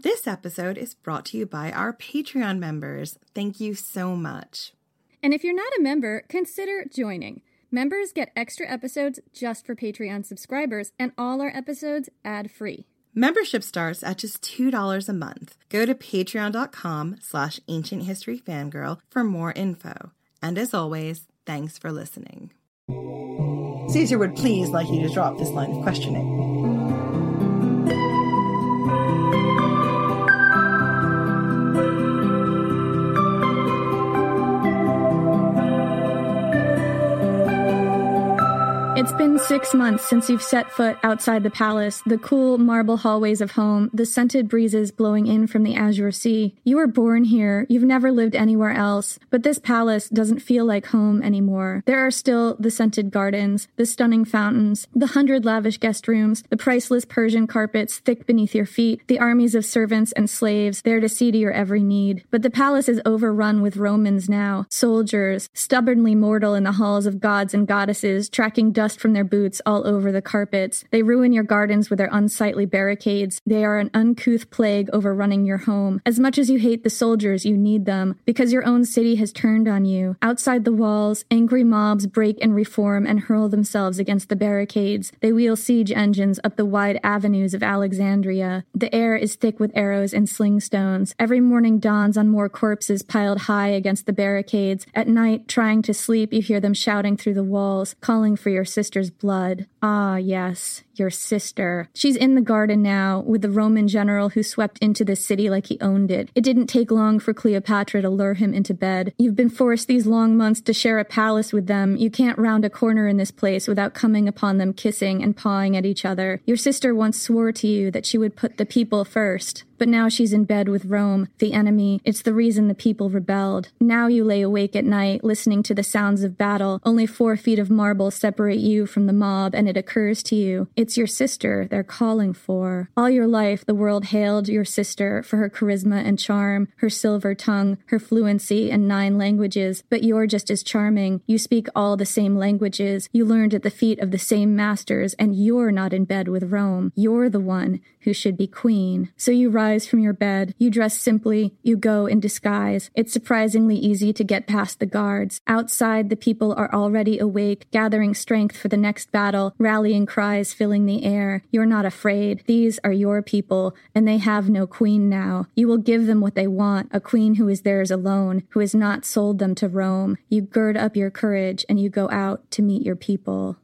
This episode is brought to you by our Patreon members. Thank you so much. And if you're not a member, consider joining. Members get extra episodes just for Patreon subscribers, and all our episodes ad free. Membership starts at just $2 a month. Go to patreon.com slash ancient history fangirl for more info. And as always, thanks for listening. Caesar would please like you to drop this line of questioning. Thank you. It's been six months since you've set foot outside the palace, the cool marble hallways of home, the scented breezes blowing in from the azure sea. You were born here, you've never lived anywhere else, but this palace doesn't feel like home anymore. There are still the scented gardens, the stunning fountains, the hundred lavish guest rooms, the priceless Persian carpets thick beneath your feet, the armies of servants and slaves there to see to your every need. But the palace is overrun with Romans now, soldiers, stubbornly mortal in the halls of gods and goddesses, tracking dust dust from their boots all over the carpets. They ruin your gardens with their unsightly barricades. They are an uncouth plague overrunning your home. As much as you hate the soldiers, you need them, because your own city has turned on you. Outside the walls, angry mobs break and reform and hurl themselves against the barricades. They wheel siege engines up the wide avenues of Alexandria. The air is thick with arrows and sling stones. Every morning dawns on more corpses piled high against the barricades. At night, trying to sleep, you hear them shouting through the walls, calling for your sister's blood. Ah, yes, your sister. She's in the garden now with the Roman general who swept into the city like he owned it. It didn't take long for Cleopatra to lure him into bed. You've been forced these long months to share a palace with them. You can't round a corner in this place without coming upon them kissing and pawing at each other. Your sister once swore to you that she would put the people first. But now she's in bed with Rome, the enemy. It's the reason the people rebelled. Now you lay awake at night, listening to the sounds of battle. Only four feet of marble separate you from the mob, and it occurs to you. It's your sister they're calling for. All your life, the world hailed your sister for her charisma and charm, her silver tongue, her fluency in nine languages. But you're just as charming. You speak all the same languages. You learned at the feet of the same masters, and you're not in bed with Rome. You're the one who should be queen. So you rise from your bed, you dress simply, you go in disguise. It's surprisingly easy to get past the guards. Outside, the people are already awake, gathering strength for the next battle, rallying cries filling the air. You're not afraid. These are your people, and they have no queen now. You will give them what they want, a queen who is theirs alone, who has not sold them to Rome. You gird up your courage and you go out to meet your people.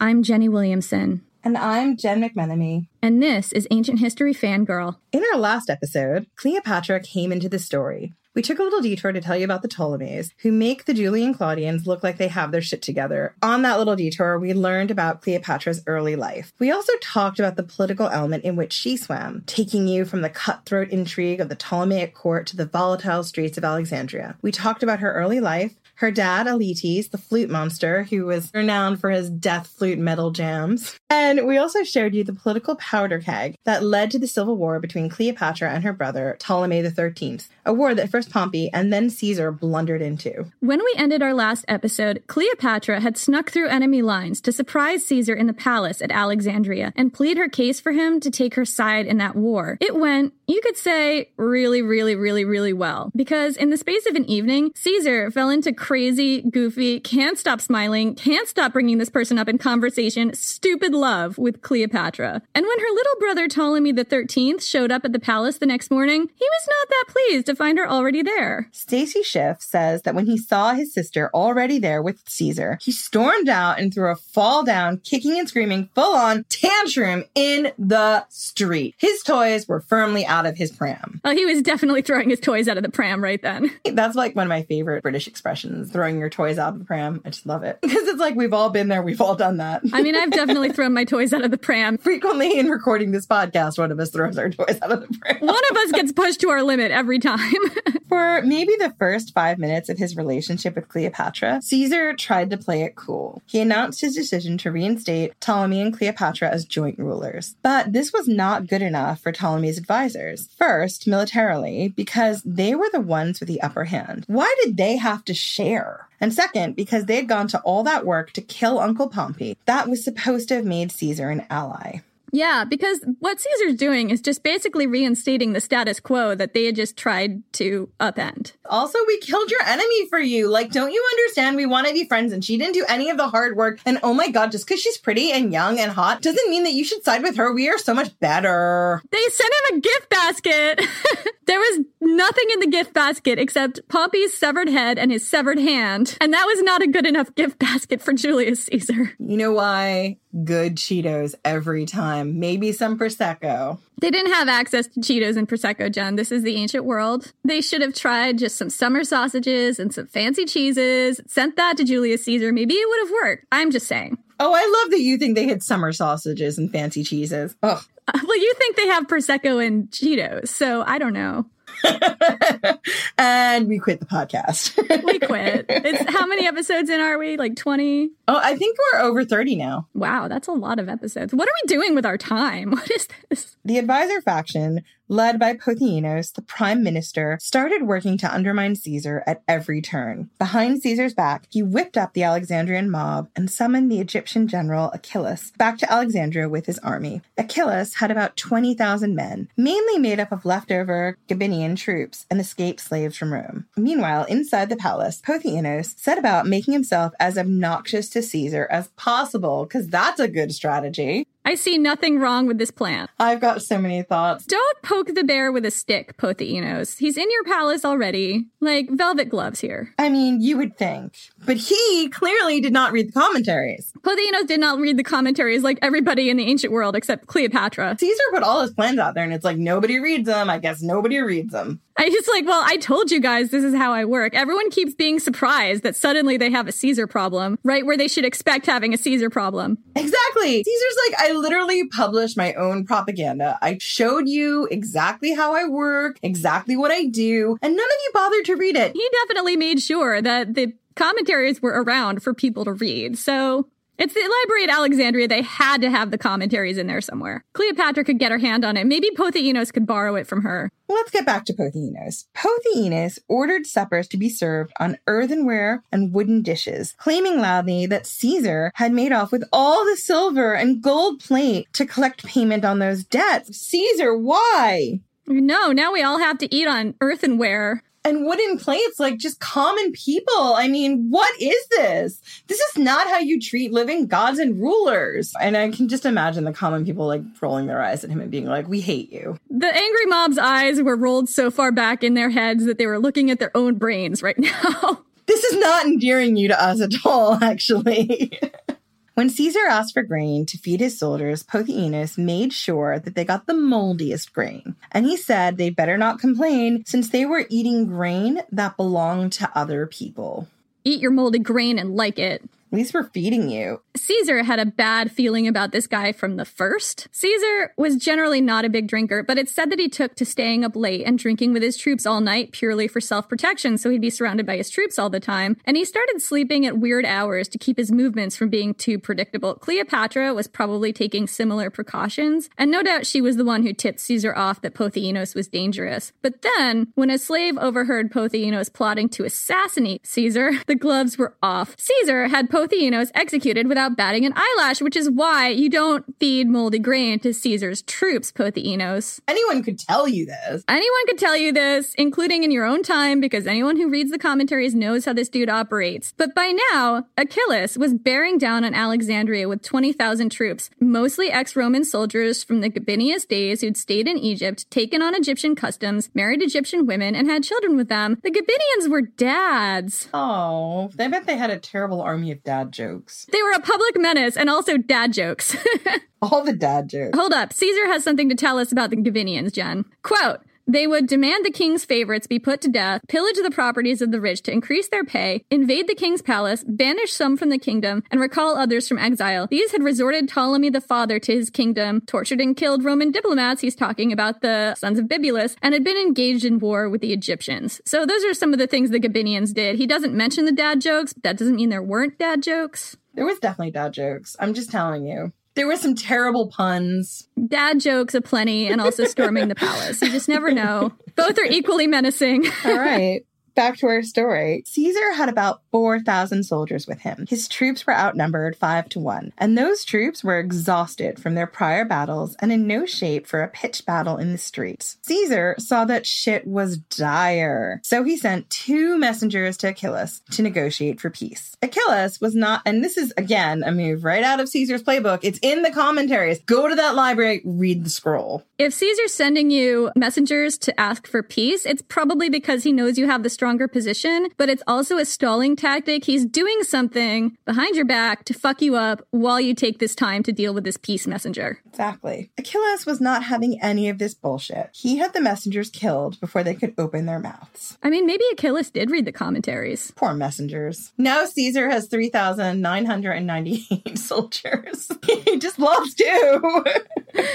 I'm Jenny Williamson. And I'm Jen McMenemy. And this is Ancient History Fangirl. In our last episode, Cleopatra came into the story. We took a little detour to tell you about the Ptolemies, who make the Julio-Claudians look like they have their shit together. On that little detour, we learned about Cleopatra's early life. We also talked about the political element in which she swam, taking you from the cutthroat intrigue of the Ptolemaic court to the volatile streets of Alexandria. We talked about her early life, her dad, Auletes, the flute monster, who was renowned for his death flute metal jams. And we also showed you the political powder keg that led to the civil war between Cleopatra and her brother, Ptolemy XIII, a war that first Pompey and then Caesar blundered into. When we ended our last episode, Cleopatra had snuck through enemy lines to surprise Caesar in the palace at Alexandria and plead her case for him to take her side in that war. It went, you could say, really, really, really, really well. Because in the space of an evening, Caesar fell into crazy, goofy, can't stop smiling, can't stop bringing this person up in conversation, stupid love with Cleopatra. And when her little brother Ptolemy the 13th showed up at the palace the next morning, he was not that pleased to find her already there. Stacy Schiff says that when he saw his sister already there with Caesar, he stormed out and threw a fall down, kicking and screaming full on tantrum in the street. His toys were firmly out of his pram. Oh, he was definitely throwing his toys out of the pram right then. That's like one of my favorite British expressions, throwing your toys out of the pram. I just love it. Because it's like we've all been there, we've all done that. I mean, I've definitely thrown my toys out of the pram. Frequently in recording this podcast, one of us throws our toys out of the pram. One of us gets pushed to our limit every time. For maybe the first five minutes of his relationship with Cleopatra, Caesar tried to play it cool. He announced his decision to reinstate Ptolemy and Cleopatra as joint rulers. But this was not good enough for Ptolemy's advisors. First, militarily, because they were the ones with the upper hand. Why did they have to share? And second, because they had gone to all that work to kill Uncle Pompey, that was supposed to have made Caesar an ally. Yeah, because what Caesar's doing is just basically reinstating the status quo that they had just tried to upend. Also, we killed your enemy for you. Like, don't you understand? We want to be friends and she didn't do any of the hard work. And oh my God, just because she's pretty and young and hot doesn't mean that you should side with her. We are so much better. They sent him a gift basket. there was nothing in the gift basket except Pompey's severed head and his severed hand. And that was not a good enough gift basket for Julius Caesar. You know why? Good Cheetos every time. Maybe some Prosecco. They didn't have access to Cheetos and Prosecco, Jen. This is the ancient world. They should have tried just some summer sausages and some fancy cheeses, sent that to Julius Caesar. Maybe it would have worked. I'm just saying. Oh, I love that you think they had summer sausages and fancy cheeses. Ugh. Well, you think they have Prosecco and Cheetos, so I don't know. and we quit the podcast. we quit. It's how many episodes in are we? Like 20? Oh, I think we're over 30 now. Wow, that's a lot of episodes. What are we doing with our time? What is this? The advisor faction, led by Pothinos, the prime minister, started working to undermine Caesar at every turn. Behind Caesar's back, he whipped up the Alexandrian mob and summoned the Egyptian general Achillas back to Alexandria with his army. Achillas had about 20,000 men, mainly made up of leftover Gabinian troops and escaped slaves from Rome. Meanwhile, inside the palace, Pothinos set about making himself as obnoxious to Caesar as possible, because that's a good strategy. I see nothing wrong with this plan. I've got so many thoughts. Don't poke the bear with a stick, Pothinos. He's in your palace already. Like velvet gloves here. I mean, you would think. But he clearly did not read the commentaries. Pothinos did not read the commentaries like everybody in the ancient world except Cleopatra. Caesar put all his plans out there and it's like nobody reads them. I guess nobody reads them. I just like, well, I told you guys this is how I work. Everyone keeps being surprised that suddenly they have a Caesar problem, right where they should expect having a Caesar problem. Exactly. Caesar's like, I literally published my own propaganda. I showed you exactly how I work, exactly what I do, and none of you bothered to read it. He definitely made sure that the commentaries were around for people to read. So it's the library at Alexandria. They had to have the commentaries in there somewhere. Cleopatra could get her hand on it. Maybe Pothinos could borrow it from her. Let's get back to Pothinos. Pothinos ordered suppers to be served on earthenware and wooden dishes, claiming loudly that Caesar had made off with all the silver and gold plate to collect payment on those debts. Caesar, why? No, now we all have to eat on earthenware and wooden plates like just common people. I mean, what is this? This is not how you treat living gods and rulers. And I can just imagine the common people like rolling their eyes at him and being like, we hate you. The angry mob's eyes were rolled so far back in their heads that they were looking at their own brains right now. this is not endearing you to us at all, actually. When Caesar asked for grain to feed his soldiers, Pothinus made sure that they got the moldiest grain. And he said they better not complain since they were eating grain that belonged to other people. Eat your molded grain and like it. At least we're feeding you. Caesar had a bad feeling about this guy from the first. Caesar was generally not a big drinker, but it's said that he took to staying up late and drinking with his troops all night purely for self protection, so he'd be surrounded by his troops all the time. And he started sleeping at weird hours to keep his movements from being too predictable. Cleopatra was probably taking similar precautions, and no doubt she was the one who tipped Caesar off that Pothinus was dangerous. But then, when a slave overheard Pothinus plotting to assassinate Caesar, the gloves were off. Caesar had Pothinus executed without batting an eyelash, which is why you don't feed moldy grain to Caesar's troops, Pothinos. Anyone could tell you this. Anyone could tell you this, including in your own time, because anyone who reads the commentaries knows how this dude operates. But by now, Achilles was bearing down on Alexandria with 20,000 troops, mostly ex Roman soldiers from the Gabinius days who'd stayed in Egypt, taken on Egyptian customs, married Egyptian women, and had children with them. The Gabinians were dads. Oh, I bet they had a terrible army of dad jokes. They were a public menace and also dad jokes. All the dad jokes. Hold up. Caesar has something to tell us about the Gabinians, Jen. Quote, they would demand the king's favorites be put to death, pillage the properties of the rich to increase their pay, invade the king's palace, banish some from the kingdom, and recall others from exile. These had resorted Ptolemy the father to his kingdom, tortured and killed Roman diplomats, he's talking about the sons of Bibulus, and had been engaged in war with the Egyptians. So those are some of the things the Gabinians did. He doesn't mention the dad jokes, but that doesn't mean there weren't dad jokes. There was definitely dad jokes. I'm just telling you. There were some terrible puns. Dad jokes aplenty and also storming the palace. You just never know. Both are equally menacing. All right. Back to our story. Caesar had about 4,000 soldiers with him. His troops were outnumbered 5 to 1, and those troops were exhausted from their prior battles and in no shape for a pitched battle in the streets. Caesar saw that shit was dire, so he sent two messengers to Achillas to negotiate for peace. Achillas was not, and this is again a move right out of Caesar's playbook. It's in the commentaries. Go to that library, read the scroll. If Caesar's sending you messengers to ask for peace, it's probably because he knows you have the stronger position, but it's also a stalling tactic. He's doing something behind your back to fuck you up while you take this time to deal with this peace messenger. Exactly. Achilles was not having any of this bullshit. He had the messengers killed before they could open their mouths. I mean, maybe Achilles did read the commentaries. Poor messengers. Now Caesar has 3,998 soldiers. he just lost two.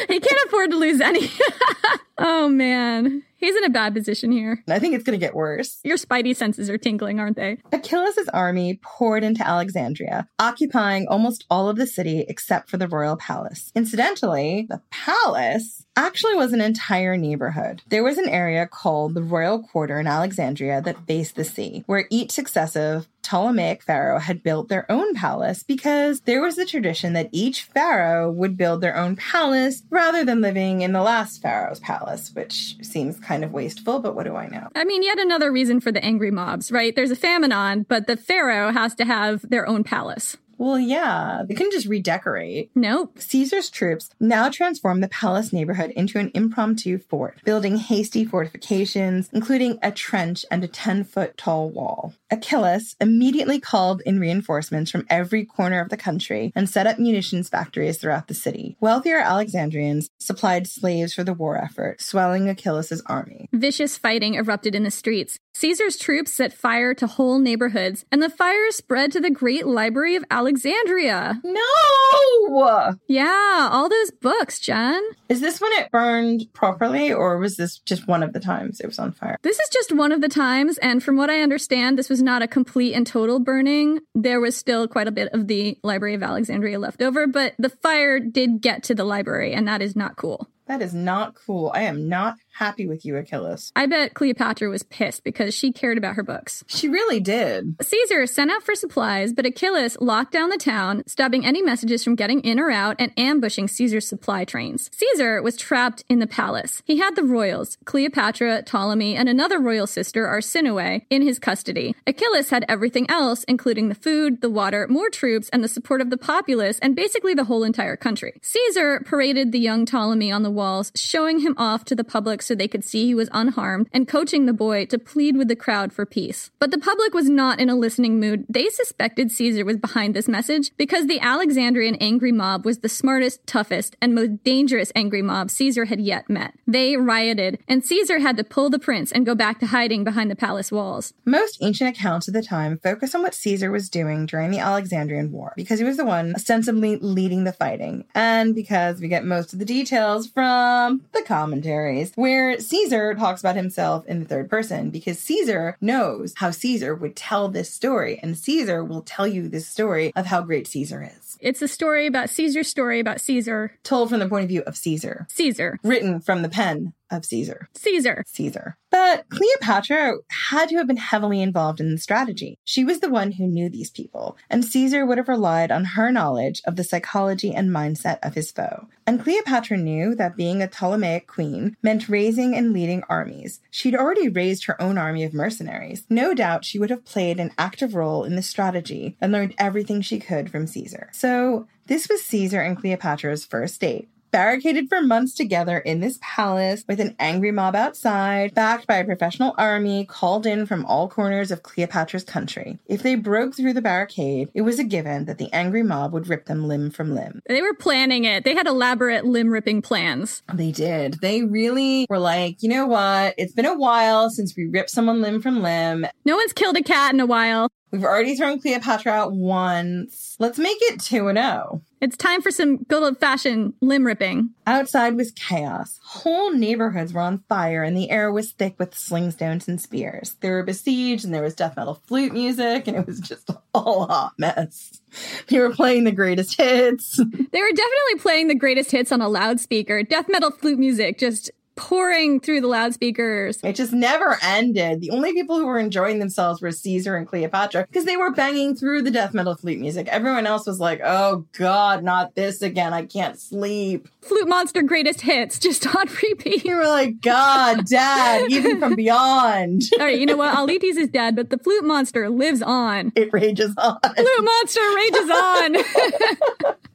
he can't afford to lose any. oh man. He's in a bad position here. I think it's going to get worse. Your spidey senses are tingling, aren't they? Achilles' army poured into Alexandria, occupying almost all of the city except for the royal palace. Incidentally, the palace actually was an entire neighborhood. There was an area called the Royal Quarter in Alexandria that faced the sea, where each successive Ptolemaic pharaoh had built their own palace because there was the tradition that each pharaoh would build their own palace rather than living in the last pharaoh's palace, which seems kind of wasteful, but what do I know? I mean, yet another reason for the angry mobs, right? There's a famine on, but the pharaoh has to have their own palace. Well, yeah, they couldn't just redecorate. Nope. Caesar's troops now transformed the palace neighborhood into an impromptu fort, building hasty fortifications, including a trench and a 10 foot tall wall. Achillas immediately called in reinforcements from every corner of the country and set up munitions factories throughout the city. Wealthier Alexandrians supplied slaves for the war effort, swelling Achillas' army. Vicious fighting erupted in the streets. Caesar's troops set fire to whole neighborhoods, and the fire spread to the great library of Alexandria. No! Yeah, all those books, Jen. Is this when it burned properly, or was this just one of the times it was on fire? This is just one of the times, and from what I understand, this was not a complete and total burning. There was still quite a bit of the Library of Alexandria left over, but the fire did get to the library, and that is not cool. That is not cool. I am not happy with you, Achilles. I bet Cleopatra was pissed because she cared about her books. She really did. Caesar sent out for supplies, but Achilles locked down the town, stopping any messages from getting in or out and ambushing Caesar's supply trains. Caesar was trapped in the palace. He had the royals, Cleopatra, Ptolemy, and another royal sister, Arsinoe, in his custody. Achilles had everything else, including the food, the water, more troops, and the support of the populace, and basically the whole entire country. Caesar paraded the young Ptolemy on the walls, showing him off to the public so they could see he was unharmed, and coaching the boy to plead with the crowd for peace. But the public was not in a listening mood. They suspected Caesar was behind this message because the Alexandrian angry mob was the smartest, toughest, and most dangerous angry mob Caesar had yet met. They rioted, and Caesar had to pull the prince and go back to hiding behind the palace walls. Most ancient accounts of the time focus on what Caesar was doing during the Alexandrian War because he was the one ostensibly leading the fighting, and because we get most of the details from the commentaries, where Caesar talks about himself in the third person because Caesar knows how Caesar would tell this story, and Caesar will tell you this story of how great Caesar is. It's a story about Caesar's story about Caesar. Told from the point of view of Caesar. Caesar. Written from the pen of Caesar. Caesar. Caesar. But Cleopatra had to have been heavily involved in the strategy. She was the one who knew these people, and Caesar would have relied on her knowledge of the psychology and mindset of his foe. And Cleopatra knew that being a Ptolemaic queen meant raising and leading armies. She'd already raised her own army of mercenaries. No doubt she would have played an active role in the strategy and learned everything she could from Caesar. So, this was Caesar and Cleopatra's first date barricaded for months together in this palace with an angry mob outside, backed by a professional army called in from all corners of Cleopatra's country. If they broke through the barricade, it was a given that the angry mob would rip them limb from limb. They were planning it. They had elaborate limb ripping plans. They did. They really were like, you know what? It's been a while since we ripped someone limb from limb. No one's killed a cat in a while. We've already thrown Cleopatra out once. Let's make it 2 and 0. It's time for some good old fashioned limb ripping. Outside was chaos. Whole neighborhoods were on fire, and the air was thick with sling stones and spears. They were besieged, and there was death metal flute music, and it was just all a hot mess. They were playing the greatest hits. They were definitely playing the greatest hits on a loudspeaker. Death metal flute music just pouring through the loudspeakers. It just never ended. The only people who were enjoying themselves were Caesar and Cleopatra because they were banging through the death metal flute music. Everyone else was like, oh God, not this again. I can't sleep. Flute Monster greatest hits just on repeat. You were like, God, Dad, even from beyond. All right, you know what? Auletes is dead, but the Flute Monster lives on. It rages on. Flute Monster rages on.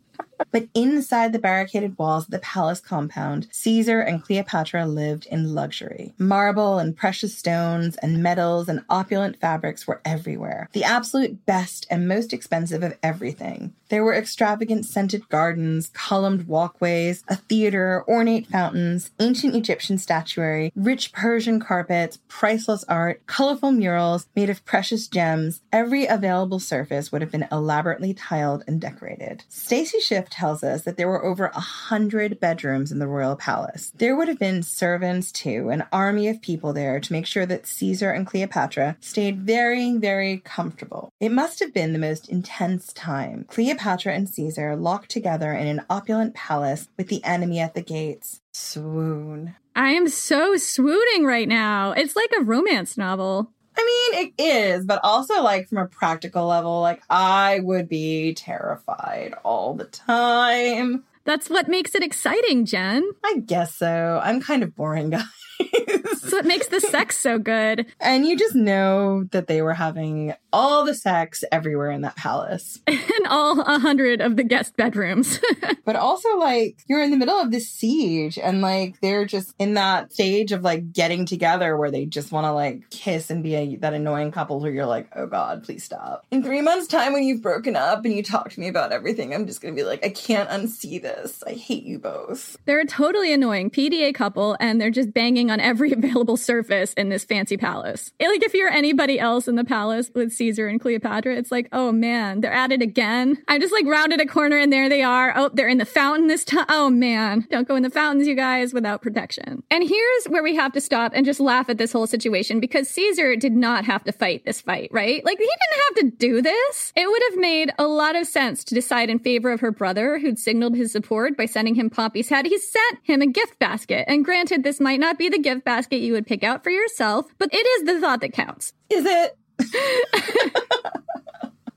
But inside the barricaded walls of the palace compound, Caesar and Cleopatra lived in luxury. Marble and precious stones and metals and opulent fabrics were everywhere. The absolute best and most expensive of everything. There were extravagant scented gardens, columned walkways, a theater, ornate fountains, ancient Egyptian statuary, rich Persian carpets, priceless art, colorful murals made of precious gems. Every available surface would have been elaborately tiled and decorated. Stacy Schiff tells us that there were over a hundred bedrooms in the royal palace. There would have been servants too, an army of people there to make sure that Caesar and Cleopatra stayed very, very comfortable. It must have been the most intense time. Cleopatra and Caesar locked together in an opulent palace with the enemy at the gates. Swoon. I am so swooning right now. It's like a romance novel. I mean, it is, but also like from a practical level, like I would be terrified all the time. That's what makes it exciting, Jen. I guess so. I'm kind of boring, guys. That's what makes the sex so good. And you just know that they were having all the sex everywhere in that palace. In all a hundred of the guest bedrooms. but also, like, you're in the middle of this siege and, like, they're just in that stage of, like, getting together where they just want to, like, kiss and be a, that annoying couple where you're like, oh God, please stop. In three months' time, when you've broken up and you talk to me about everything, I'm just going to be like, I can't unsee this. I hate you both. They're a totally annoying PDA couple and they're just banging on every available surface in this fancy palace. Like, if you're anybody else in the palace with Caesar and Cleopatra, it's like, oh man, they're at it again. I just like rounded a corner and there they are. Oh, they're in the fountain this time. Oh man, don't go in the fountains, you guys, without protection. And here's where we have to stop and just laugh at this whole situation because Caesar did not have to fight this fight, right? Like, he didn't have to do this. It would have made a lot of sense to decide in favor of her brother, who'd signaled his support by sending him Pompey's head. He sent him a gift basket. And granted, this might not be the gift basket you would pick out for yourself, but it is the thought that counts. Is it?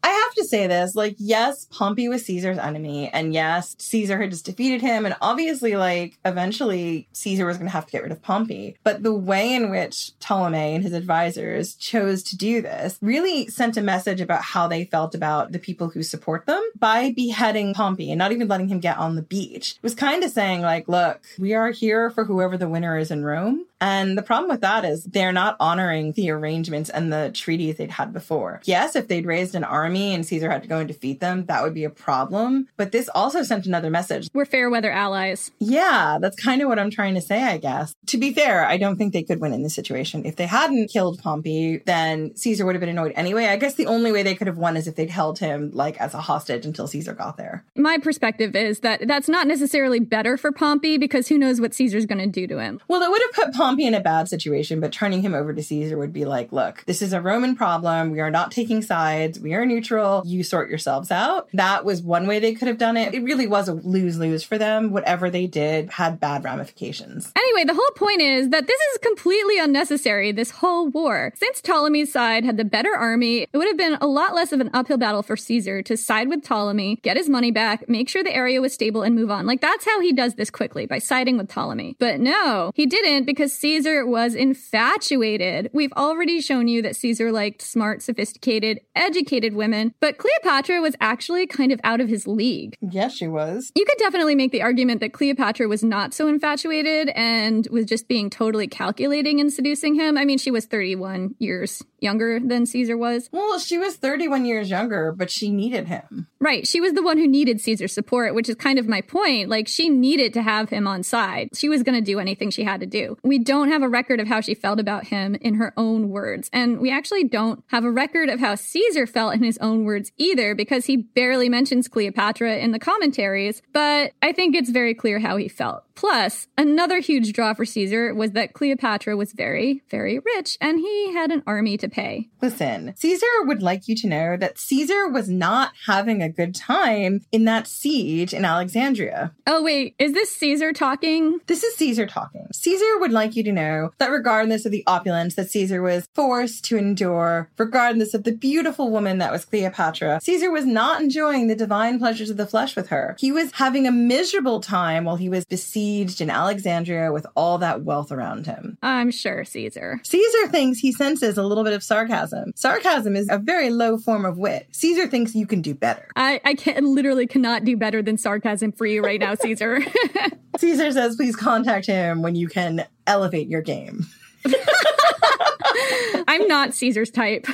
I have to say this like, yes, Pompey was Caesar's enemy, and yes, Caesar had just defeated him, and obviously, like, eventually Caesar was going to have to get rid of Pompey. But the way in which Ptolemy and his advisors chose to do this really sent a message about how they felt about the people who support them by beheading Pompey and not even letting him get on the beach. It was kind of saying, like, look, we are here for whoever the winner is in Rome. And the problem with that is they're not honoring the arrangements and the treaties they'd had before. Yes, if they'd raised an army and Caesar had to go and defeat them, that would be a problem. But this also sent another message. We're fair weather allies. Yeah, that's kind of what I'm trying to say, I guess. To be fair, I don't think they could win in this situation. If they hadn't killed Pompey, then Caesar would have been annoyed anyway. I guess the only way they could have won is if they'd held him like as a hostage until Caesar got there. My perspective is that that's not necessarily better for Pompey because who knows what Caesar's going to do to him. Well, it would have put Pompey Pompey in a bad situation, but turning him over to Caesar would be like, look, this is a Roman problem. We are not taking sides. We are neutral. You sort yourselves out. That was one way they could have done it. It really was a lose lose for them. Whatever they did had bad ramifications. Anyway, the whole point is that this is completely unnecessary, this whole war. Since Ptolemy's side had the better army, it would have been a lot less of an uphill battle for Caesar to side with Ptolemy, get his money back, make sure the area was stable, and move on. Like, that's how he does this quickly, by siding with Ptolemy. But no, he didn't because Caesar was infatuated. We've already shown you that Caesar liked smart, sophisticated, educated women, but Cleopatra was actually kind of out of his league. Yes, she was. You could definitely make the argument that Cleopatra was not so infatuated and was just being totally calculating in seducing him. I mean, she was 31 years younger than Caesar was. Well, she was 31 years younger, but she needed him. Right. She was the one who needed Caesar's support, which is kind of my point. Like, she needed to have him on side. She was going to do anything she had to do. We don't have a record of how she felt about him in her own words. And we actually don't have a record of how Caesar felt in his own words either, because he barely mentions Cleopatra in the commentaries. But I think it's very clear how he felt. Plus, another huge draw for Caesar was that Cleopatra was very, very rich and he had an army to pay. Listen, Caesar would like you to know that Caesar was not having a good time in that siege in Alexandria. Oh, wait, is this Caesar talking? This is Caesar talking. Caesar would like you to know that regardless of the opulence that Caesar was forced to endure, regardless of the beautiful woman that was Cleopatra, Caesar was not enjoying the divine pleasures of the flesh with her. He was having a miserable time while he was besieged in Alexandria with all that wealth around him. I'm sure Caesar. Caesar thinks he senses a little bit of sarcasm. Sarcasm is a very low form of wit. Caesar thinks you can do better. I, I can literally cannot do better than sarcasm for you right now, Caesar. Caesar says, please contact him when you can elevate your game. I'm not Caesar's type.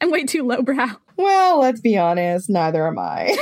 I'm way too lowbrow. Well, let's be honest, neither am I.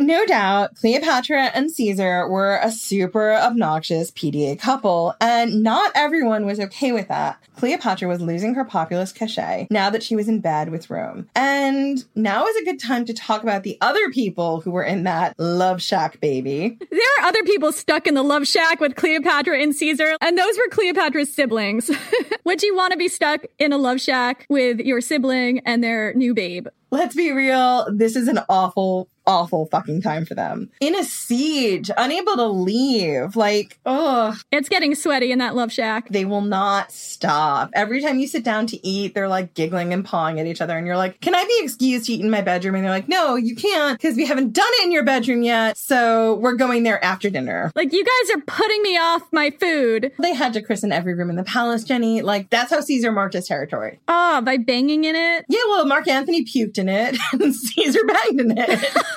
No doubt, Cleopatra and Caesar were a super obnoxious PDA couple, and not everyone was okay with that. Cleopatra was losing her populist cachet now that she was in bed with Rome. And now is a good time to talk about the other people who were in that love shack baby. There are other people stuck in the love shack with Cleopatra and Caesar, and those were Cleopatra's siblings. Would you want to be stuck in a love shack with your sibling and their new babe? Let's be real, this is an awful awful fucking time for them. In a siege, unable to leave. Like, ugh. It's getting sweaty in that love shack. They will not stop. Every time you sit down to eat, they're like giggling and pawing at each other. And you're like, can I be excused to eat in my bedroom? And they're like, no, you can't because we haven't done it in your bedroom yet. So we're going there after dinner. Like, you guys are putting me off my food. They had to christen every room in the palace, Jenny. Like, that's how Caesar marked his territory. Oh, by banging in it? Yeah, well, Mark Antony puked in it and Caesar banged in it.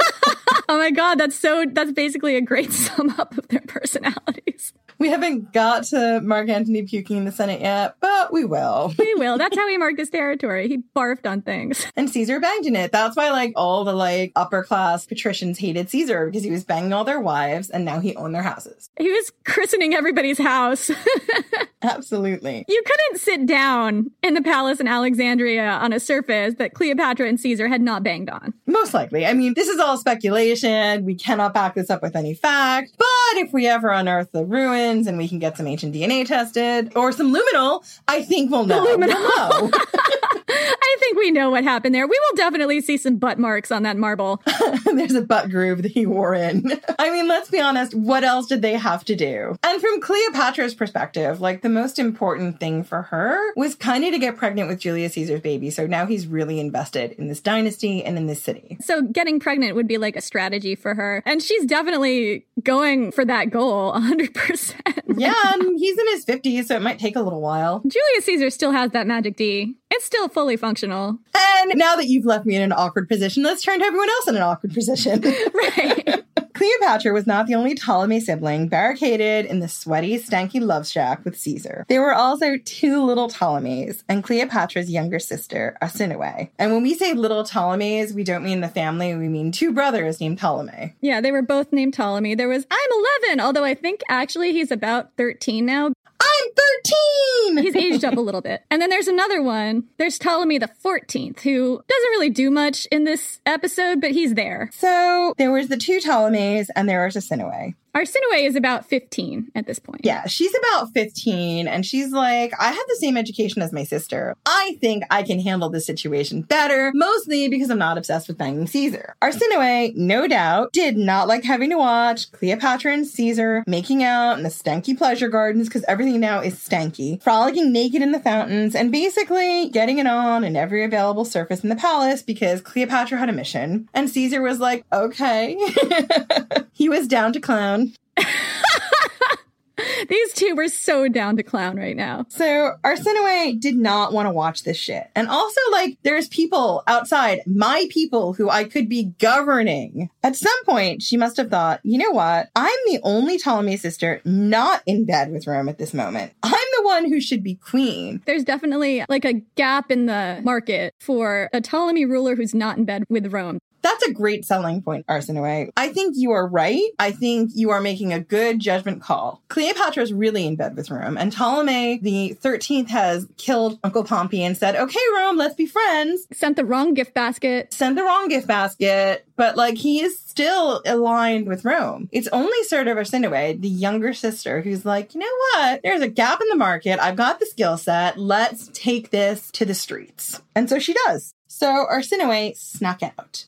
oh my god, that's so that's basically a great sum up of their personalities. We haven't got to Mark Antony puking in the Senate yet, but we will. We will. That's how he marked his territory. He barfed on things. And Caesar banged in it. That's why like all the like upper class patricians hated Caesar because he was banging all their wives and now he owned their houses. He was christening everybody's house. Absolutely. You couldn't sit down in the palace in Alexandria on a surface that Cleopatra and Caesar had not banged on. Most likely. I mean, this is all speculation. We cannot back this up with any fact. But if we ever unearth the ruins and we can get some ancient DNA tested or some luminal, I think we'll know. Luminol. We'll know. I think we know what happened there. We will definitely see some butt marks on that marble. There's a butt groove that he wore in. I mean, let's be honest, what else did they have to do? And from Cleopatra's perspective, like the most important thing for her was kind of to get pregnant with Julius Caesar's baby. So now he's really invested in this dynasty and in this city. So getting pregnant would be like a strategy for her. And she's definitely going for that goal 100%. yeah, and um, he's in his 50s, so it might take a little while. Julius Caesar still has that magic D. It's still fully functional. And now that you've left me in an awkward position, let's turn to everyone else in an awkward position. right. Cleopatra was not the only Ptolemy sibling barricaded in the sweaty, stanky love shack with Caesar. There were also two little Ptolemies and Cleopatra's younger sister, Arsinoe. And when we say little Ptolemies, we don't mean the family, we mean two brothers named Ptolemy. Yeah, they were both named Ptolemy. There was, I'm 11, although I think actually he's about 13 now. I'm 13! He's aged up a little bit. And then there's another one. There's Ptolemy the 14th, who doesn't really do much in this episode, but he's there. So there was the two Ptolemies and there was a Arsinoe. Arsinoe is about 15 at this point. Yeah, she's about 15 and she's like, I have the same education as my sister. I think I can handle this situation better, mostly because I'm not obsessed with banging Caesar. Arsinoe, no doubt, did not like having to watch Cleopatra and Caesar making out in the stanky pleasure gardens because everything now is stanky, frolicking naked in the fountains, and basically getting it on in every available surface in the palace because Cleopatra had a mission. And Caesar was like, okay. he was down to clown. These two were so down to clown right now. So Arsinoe did not want to watch this shit. And also, like, there's people outside, my people, who I could be governing. At some point, she must have thought, you know what? I'm the only Ptolemy sister not in bed with Rome at this moment. I'm the one who should be queen. There's definitely like a gap in the market for a Ptolemy ruler who's not in bed with Rome. That's a great selling point, Arsinoe. I think you are right. I think you are making a good judgment call. Cleopatra is really in bed with Rome, and Ptolemy the 13th has killed Uncle Pompey and said, okay, Rome, let's be friends. Sent the wrong gift basket. Sent the wrong gift basket, but like he is still aligned with Rome. It's only sort of Arsinoe, the younger sister, who's like, you know what? There's a gap in the market. I've got the skill set. Let's take this to the streets. And so she does. So Arsinoe snuck out.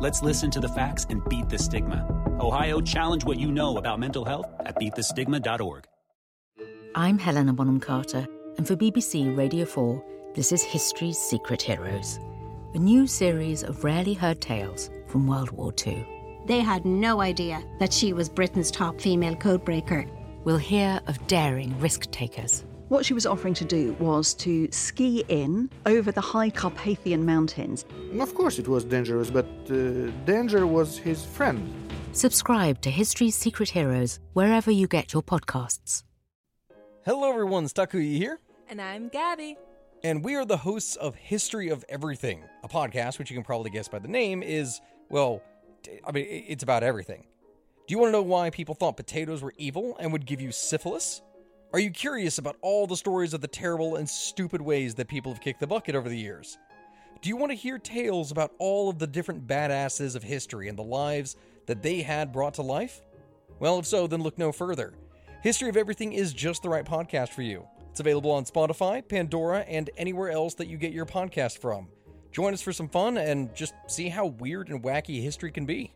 Let's listen to the facts and beat the stigma. Ohio, challenge what you know about mental health at beatthestigma.org. I'm Helena Bonham Carter, and for BBC Radio 4, this is History's Secret Heroes, a new series of rarely heard tales from World War II. They had no idea that she was Britain's top female codebreaker. We'll hear of daring risk takers. What she was offering to do was to ski in over the high Carpathian mountains. Of course, it was dangerous, but uh, danger was his friend. Subscribe to History's Secret Heroes wherever you get your podcasts. Hello, everyone. Stakuyi here. And I'm Gabby. And we are the hosts of History of Everything, a podcast which you can probably guess by the name is, well, I mean, it's about everything. Do you want to know why people thought potatoes were evil and would give you syphilis? Are you curious about all the stories of the terrible and stupid ways that people have kicked the bucket over the years? Do you want to hear tales about all of the different badasses of history and the lives that they had brought to life? Well, if so, then look no further. History of Everything is just the right podcast for you. It's available on Spotify, Pandora, and anywhere else that you get your podcast from. Join us for some fun and just see how weird and wacky history can be.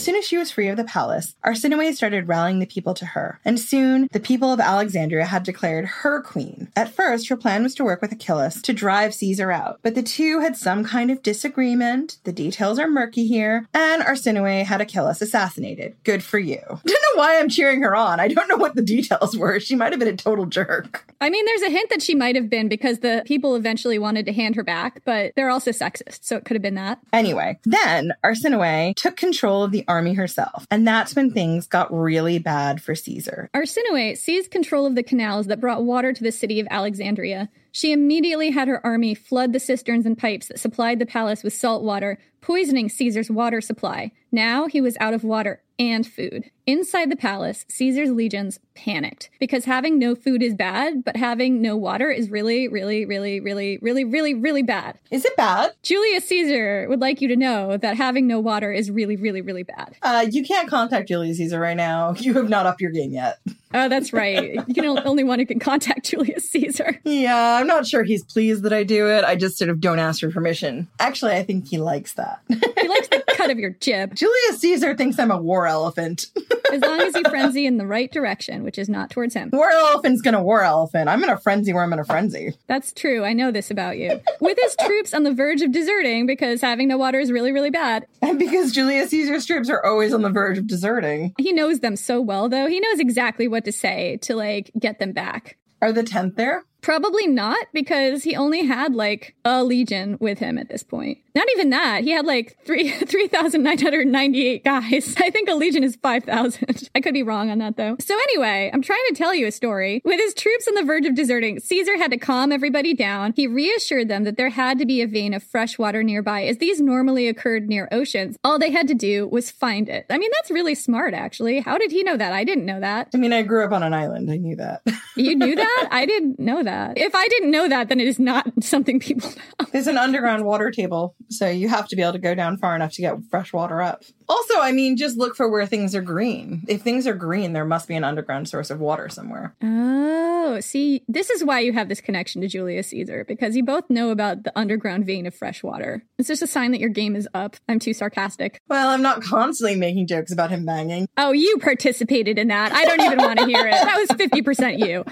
As soon as she was free of the palace, Arsinoe started rallying the people to her, and soon the people of Alexandria had declared her queen. At first, her plan was to work with Achillas to drive Caesar out, but the two had some kind of disagreement. The details are murky here, and Arsinoe had Achillas assassinated. Good for you. I don't know why I'm cheering her on. I don't know what the details were. She might have been a total jerk. I mean, there's a hint that she might have been because the people eventually wanted to hand her back, but they're also sexist, so it could have been that. Anyway, then Arsinoe took control of the army herself, and that's when things got really bad for Caesar. Arsinoe seized control of the canals that brought water to the city of Alexandria. She immediately had her army flood the cisterns and pipes that supplied the palace with salt water, poisoning Caesar's water supply. Now he was out of water and food. Inside the palace, Caesar's legions panicked because having no food is bad, but having no water is really, really, really, really, really, really, really bad. Is it bad? Julius Caesar would like you to know that having no water is really, really, really bad. Uh, you can't contact Julius Caesar right now. You have not upped your game yet. Oh, that's right. You can only one who can contact Julius Caesar. Yeah, I'm not sure he's pleased that I do it. I just sort of don't ask for permission. Actually, I think he likes that. he likes the cut of your jib. Julius Caesar thinks I'm a war elephant. as long as you frenzy in the right direction, which is not towards him. War elephant's gonna war elephant. I'm in a frenzy where I'm in a frenzy. That's true. I know this about you. With his troops on the verge of deserting because having no water is really, really bad. And because Julius Caesar's troops are always on the verge of deserting. He knows them so well, though. He knows exactly what to say to like get them back. Are the 10th there? Probably not, because he only had like a legion with him at this point. Not even that. He had like three 3,998 guys. I think a legion is 5,000. I could be wrong on that though. So anyway, I'm trying to tell you a story. With his troops on the verge of deserting, Caesar had to calm everybody down. He reassured them that there had to be a vein of fresh water nearby as these normally occurred near oceans. All they had to do was find it. I mean, that's really smart actually. How did he know that? I didn't know that. I mean, I grew up on an island. I knew that. you knew that? I didn't know that. If I didn't know that, then it is not something people know. There's an underground water table, so you have to be able to go down far enough to get fresh water up. Also, I mean, just look for where things are green. If things are green, there must be an underground source of water somewhere. Oh, see, this is why you have this connection to Julius Caesar, because you both know about the underground vein of fresh water. It's just a sign that your game is up. I'm too sarcastic. Well, I'm not constantly making jokes about him banging. Oh, you participated in that. I don't even want to hear it. That was 50% you.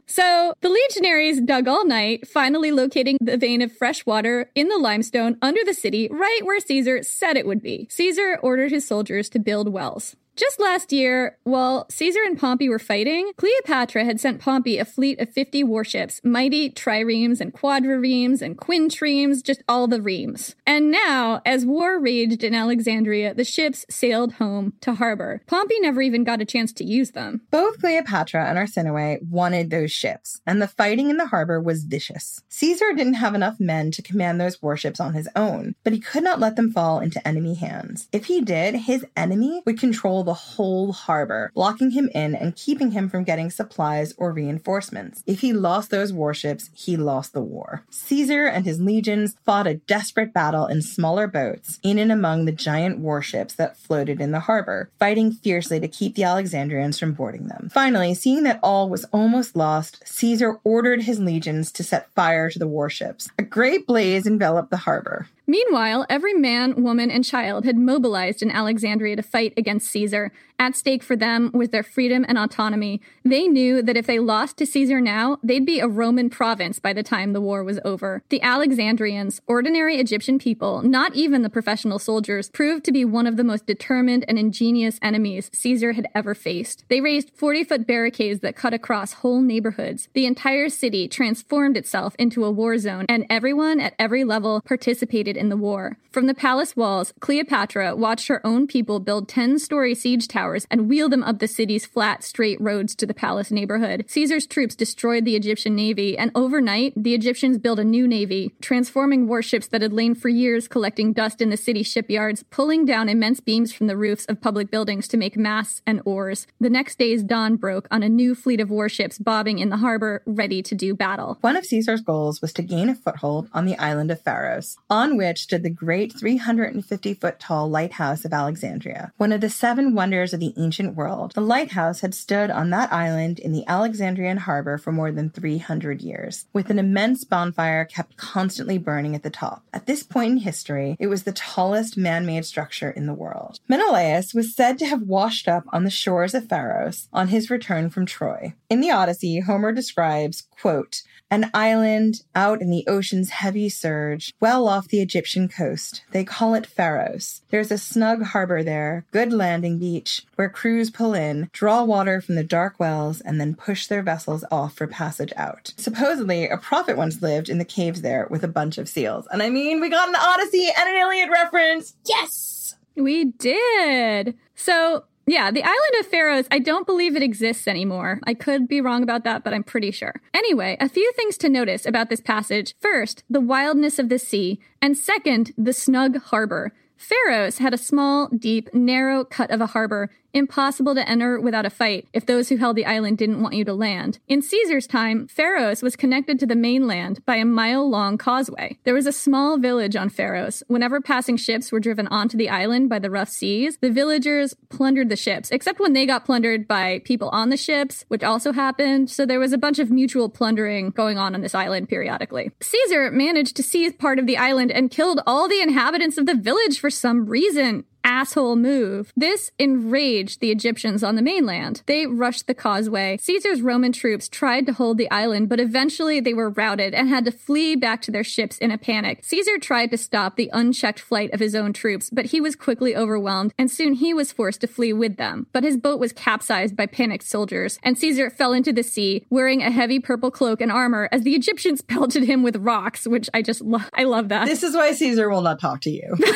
so the legionaries dug all night, finally locating the vein of fresh water in the limestone under the city, right where Caesar said it would be. Caesar ordered his soldiers to build wells. Just last year, while Caesar and Pompey were fighting, Cleopatra had sent Pompey a fleet of 50 warships, mighty triremes and quadriremes and quintrimes, just all the reams. And now, as war raged in Alexandria, the ships sailed home to harbor. Pompey never even got a chance to use them. Both Cleopatra and Arsinoe wanted those ships, and the fighting in the harbor was vicious. Caesar didn't have enough men to command those warships on his own, but he could not let them fall into enemy hands. If he did, his enemy would control the whole harbor, blocking him in and keeping him from getting supplies or reinforcements. If he lost those warships, he lost the war. Caesar and his legions fought a desperate battle in smaller boats in and among the giant warships that floated in the harbor, fighting fiercely to keep the Alexandrians from boarding them. Finally, seeing that all was almost lost, Caesar ordered his legions to set fire to the warships. A great blaze enveloped the harbor. Meanwhile, every man, woman, and child had mobilized in Alexandria to fight against Caesar. At stake for them was their freedom and autonomy. They knew that if they lost to Caesar now, they'd be a Roman province by the time the war was over. The Alexandrians, ordinary Egyptian people, not even the professional soldiers, proved to be one of the most determined and ingenious enemies Caesar had ever faced. They raised 40 foot barricades that cut across whole neighborhoods. The entire city transformed itself into a war zone, and everyone at every level participated in the war. From the palace walls, Cleopatra watched her own people build 10 story siege towers and wheel them up the city's flat, straight roads to the palace neighborhood. Caesar's troops destroyed the Egyptian navy, and overnight, the Egyptians built a new navy, transforming warships that had lain for years collecting dust in the city shipyards, pulling down immense beams from the roofs of public buildings to make masts and oars. The next day's dawn broke on a new fleet of warships bobbing in the harbor, ready to do battle. One of Caesar's goals was to gain a foothold on the island of Pharos, on which stood the great 350 foot tall lighthouse of Alexandria, one of the seven wonders of the ancient world. The lighthouse had stood on that island in the Alexandrian harbor for more than 300 years, with an immense bonfire kept constantly burning at the top. At this point in history, it was the tallest man made structure in the world. Menelaus was said to have washed up on the shores of Pharos on his return from Troy. In the Odyssey, Homer describes, quote, an island out in the ocean's heavy surge, well off the Egyptian coast. They call it Pharos. There's a snug harbor there, good landing beach, where crews pull in, draw water from the dark wells, and then push their vessels off for passage out. Supposedly, a prophet once lived in the caves there with a bunch of seals. And I mean, we got an Odyssey and an Iliad reference! Yes! We did! So, yeah, the island of Pharos, I don't believe it exists anymore. I could be wrong about that, but I'm pretty sure. Anyway, a few things to notice about this passage. First, the wildness of the sea, and second, the snug harbor. Pharos had a small, deep, narrow cut of a harbor impossible to enter without a fight if those who held the island didn't want you to land. In Caesar's time, Pharos was connected to the mainland by a mile long causeway. There was a small village on Pharos. Whenever passing ships were driven onto the island by the rough seas, the villagers plundered the ships, except when they got plundered by people on the ships, which also happened. So there was a bunch of mutual plundering going on on this island periodically. Caesar managed to seize part of the island and killed all the inhabitants of the village for some reason asshole move. This enraged the Egyptians on the mainland. They rushed the causeway. Caesar's Roman troops tried to hold the island, but eventually they were routed and had to flee back to their ships in a panic. Caesar tried to stop the unchecked flight of his own troops, but he was quickly overwhelmed, and soon he was forced to flee with them. But his boat was capsized by panicked soldiers, and Caesar fell into the sea wearing a heavy purple cloak and armor as the Egyptians pelted him with rocks, which I just love. I love that. This is why Caesar will not talk to you.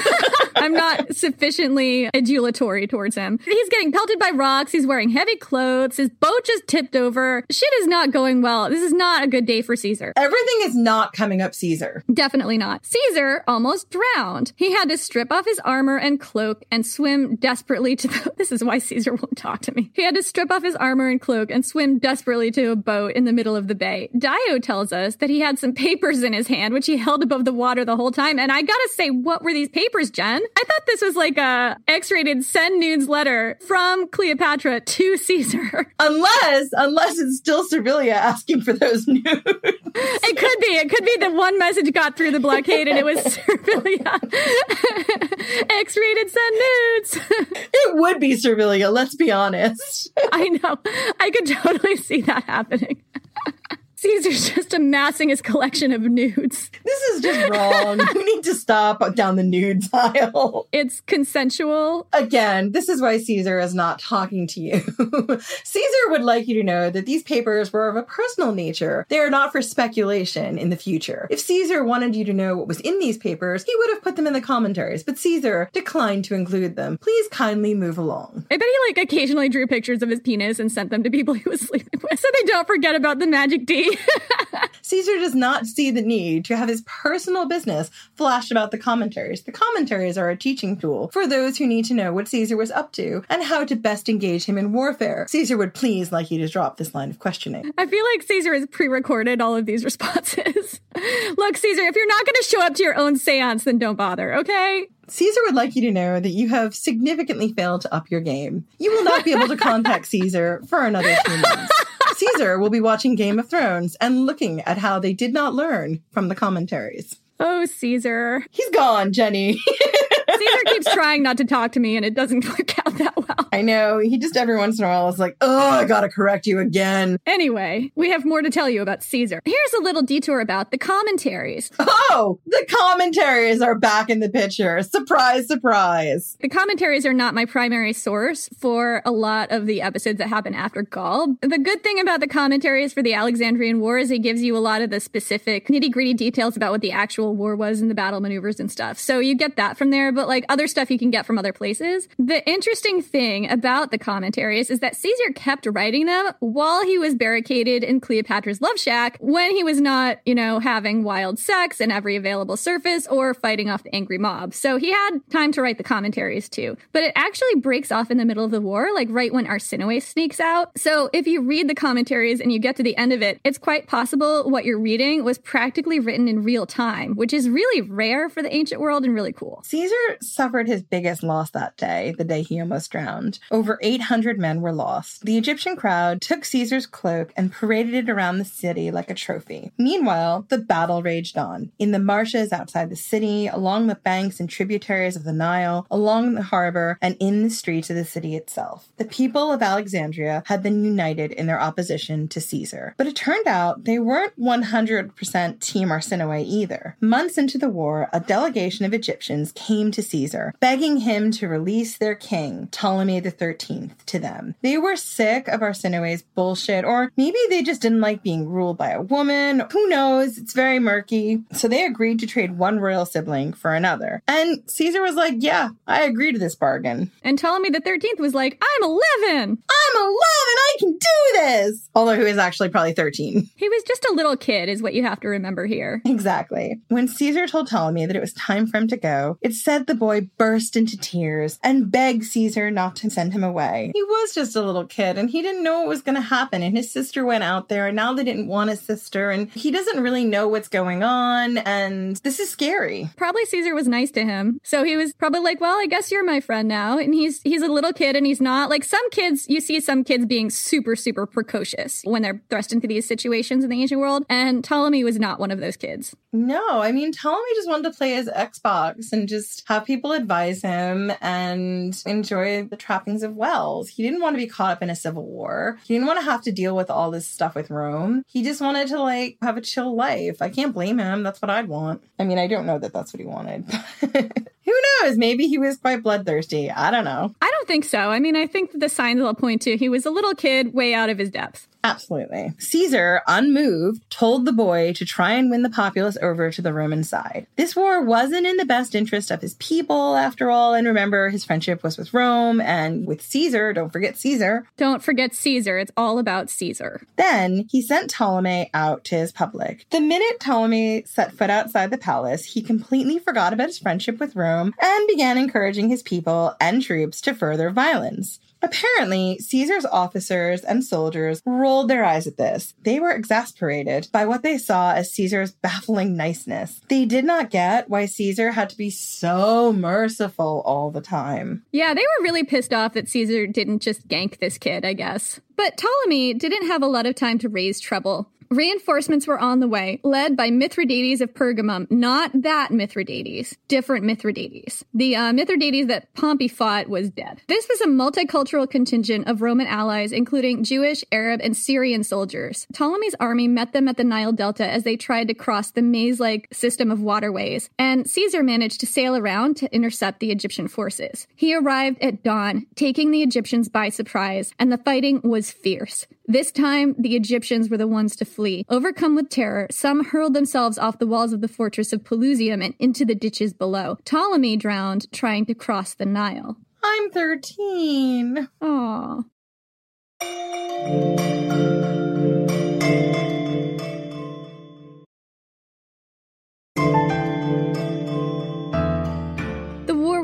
I'm not sufficiently adulatory towards him. He's getting pelted by rocks. He's wearing heavy clothes. His boat just tipped over. Shit is not going well. This is not a good day for Caesar. Everything is not coming up Caesar. Definitely not. Caesar almost drowned. He had to strip off his armor and cloak and swim desperately to the. This is why Caesar won't talk to me. He had to strip off his armor and cloak and swim desperately to a boat in the middle of the bay. Dio tells us that he had some papers in his hand, which he held above the water the whole time. And I gotta say, what were these papers, Jen? I thought this was like a Uh, X-rated send nudes letter from Cleopatra to Caesar. Unless, unless it's still Servilia asking for those nudes. It could be. It could be that one message got through the blockade and it was Servilia. X-rated send nudes. it would be Servilia, let's be honest. I know. I could totally see that happening. Caesar's just amassing his collection of nudes. This is just wrong. we need to stop down the nudes aisle. It's consensual. Again, this is why Caesar is not talking to you. Caesar would like you to know that these papers were of a personal nature. They are not for speculation in the future. If Caesar wanted you to know what was in these papers, he would have put them in the commentaries, but Caesar declined to include them. Please kindly move along. I bet he like occasionally drew pictures of his penis and sent them to people he was sleeping with so they don't forget about the magic D. Caesar does not see the need to have his personal business flashed about the commentaries. The commentaries are a teaching tool for those who need to know what Caesar was up to and how to best engage him in warfare. Caesar would please like you to drop this line of questioning. I feel like Caesar has pre recorded all of these responses. Look, Caesar, if you're not going to show up to your own seance, then don't bother, okay? Caesar would like you to know that you have significantly failed to up your game. You will not be able to contact Caesar for another two months. Caesar will be watching Game of Thrones and looking at how they did not learn from the commentaries. Oh, Caesar. He's gone, Jenny. Caesar keeps trying not to talk to me and it doesn't work out that well. I know. He just every once in a while is like, oh, I gotta correct you again. Anyway, we have more to tell you about Caesar. Here's a little detour about the commentaries. Oh, the commentaries are back in the picture. Surprise, surprise. The commentaries are not my primary source for a lot of the episodes that happen after Gaul. The good thing about the commentaries for the Alexandrian War is it gives you a lot of the specific nitty gritty details about what the actual war was and the battle maneuvers and stuff. So you get that from there, but like other stuff you can get from other places. The interesting thing about the commentaries is that Caesar kept writing them while he was barricaded in Cleopatra's love shack when he was not, you know, having wild sex in every available surface or fighting off the angry mob. So he had time to write the commentaries too. But it actually breaks off in the middle of the war, like right when Arsinoe sneaks out. So if you read the commentaries and you get to the end of it, it's quite possible what you're reading was practically written in real time, which is really rare for the ancient world and really cool. Caesar suffered his biggest loss that day, the day he almost drowned. Over 800 men were lost. The Egyptian crowd took Caesar's cloak and paraded it around the city like a trophy. Meanwhile, the battle raged on. In the marshes outside the city, along the banks and tributaries of the Nile, along the harbor, and in the streets of the city itself. The people of Alexandria had been united in their opposition to Caesar. But it turned out they weren't 100% Team Arsinoe either. Months into the war, a delegation of Egyptians came to Caesar, begging him to release their king, Ptolemy the 13th to them. They were sick of Arsinoe's bullshit, or maybe they just didn't like being ruled by a woman. Who knows? It's very murky. So they agreed to trade one royal sibling for another. And Caesar was like, Yeah, I agree to this bargain. And Ptolemy the 13th was like, I'm 11. I'm 11. I can do this. Although he was actually probably 13. He was just a little kid, is what you have to remember here. Exactly. When Caesar told Ptolemy that it was time for him to go, it said the boy burst into tears and begged Caesar not to send him away. He was just a little kid and he didn't know what was going to happen. And his sister went out there and now they didn't want his sister and he doesn't really know what's going on. And this is scary. Probably Caesar was nice to him. So he was probably like, well, I guess you're my friend now. And he's, he's a little kid and he's not like some kids, you see some kids being super, super precocious when they're thrust into these situations in the ancient world. And Ptolemy was not one of those kids. No, I mean, Ptolemy just wanted to play his Xbox and just have people advise him and enjoy the trappings of Wells. He didn't want to be caught up in a civil war. He didn't want to have to deal with all this stuff with Rome. He just wanted to like have a chill life. I can't blame him. That's what I'd want. I mean, I don't know that that's what he wanted. Who knows? Maybe he was quite bloodthirsty. I don't know. I don't think so. I mean, I think the signs will point to he was a little kid way out of his depth. Absolutely. Caesar, unmoved, told the boy to try and win the populace over to the Roman side. This war wasn't in the best interest of his people, after all, and remember, his friendship was with Rome and with Caesar. Don't forget Caesar. Don't forget Caesar. It's all about Caesar. Then he sent Ptolemy out to his public. The minute Ptolemy set foot outside the palace, he completely forgot about his friendship with Rome and began encouraging his people and troops to further violence. Apparently, Caesar's officers and soldiers rolled their eyes at this. They were exasperated by what they saw as Caesar's baffling niceness. They did not get why Caesar had to be so merciful all the time. Yeah, they were really pissed off that Caesar didn't just gank this kid, I guess. But Ptolemy didn't have a lot of time to raise trouble. Reinforcements were on the way, led by Mithridates of Pergamum. Not that Mithridates, different Mithridates. The uh, Mithridates that Pompey fought was dead. This was a multicultural contingent of Roman allies, including Jewish, Arab, and Syrian soldiers. Ptolemy's army met them at the Nile Delta as they tried to cross the maze like system of waterways, and Caesar managed to sail around to intercept the Egyptian forces. He arrived at dawn, taking the Egyptians by surprise, and the fighting was fierce. This time, the Egyptians were the ones to flee. Overcome with terror, some hurled themselves off the walls of the fortress of Pelusium and into the ditches below. Ptolemy drowned trying to cross the Nile. I'm 13. Aww.